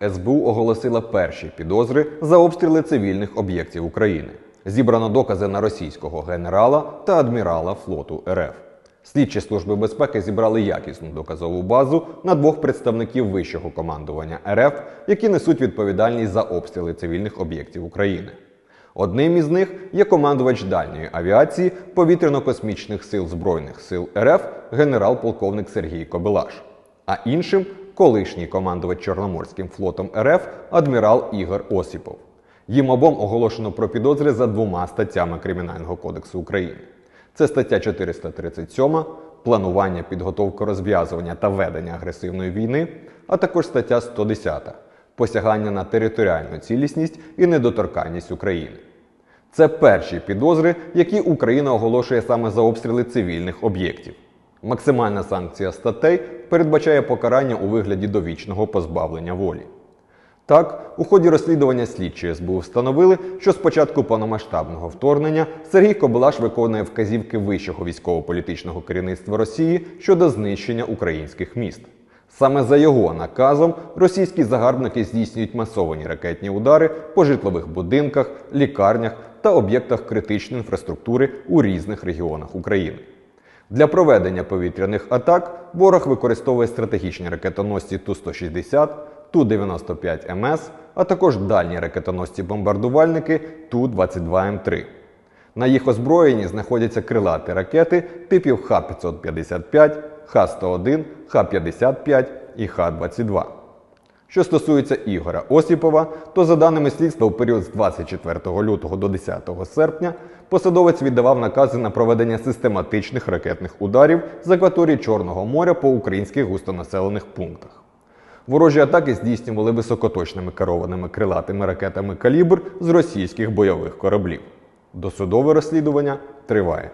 СБУ оголосила перші підозри за обстріли цивільних об'єктів України. Зібрано докази на російського генерала та адмірала флоту РФ. Слідчі служби безпеки зібрали якісну доказову базу на двох представників вищого командування РФ, які несуть відповідальність за обстріли цивільних об'єктів України. Одним із них є командувач дальньої авіації повітряно-космічних сил Збройних сил РФ генерал-полковник Сергій Кобелаш, а іншим колишній командувач Чорноморським флотом РФ адмірал Ігор Осіпов. Їм обом оголошено про підозри за двома статтями Кримінального кодексу України. Це стаття 437 планування, підготовка розв'язування та ведення агресивної війни, а також стаття 110 посягання на територіальну цілісність і недоторканність України. Це перші підозри, які Україна оголошує саме за обстріли цивільних об'єктів. Максимальна санкція статей передбачає покарання у вигляді довічного позбавлення волі. Так, у ході розслідування слідчі СБУ встановили, що з початку повномасштабного вторгнення Сергій Кобилаш виконує вказівки вищого військово-політичного керівництва Росії щодо знищення українських міст. Саме за його наказом російські загарбники здійснюють масовані ракетні удари по житлових будинках, лікарнях та об'єктах критичної інфраструктури у різних регіонах України. Для проведення повітряних атак ворог використовує стратегічні ракетоносці Ту-160, Ту-95МС, а також дальні ракетоносці-бомбардувальники Ту-22М3. На їх озброєнні знаходяться крилаті ракети типів Х-555, Х-101, Х-55 і Х-22. Що стосується Ігора Осіпова, то за даними слідства, у період з 24 лютого до 10 серпня посадовець віддавав накази на проведення систематичних ракетних ударів з акваторії Чорного моря по українських густонаселених пунктах. Ворожі атаки здійснювали високоточними керованими крилатими ракетами калібр з російських бойових кораблів. Досудове розслідування триває.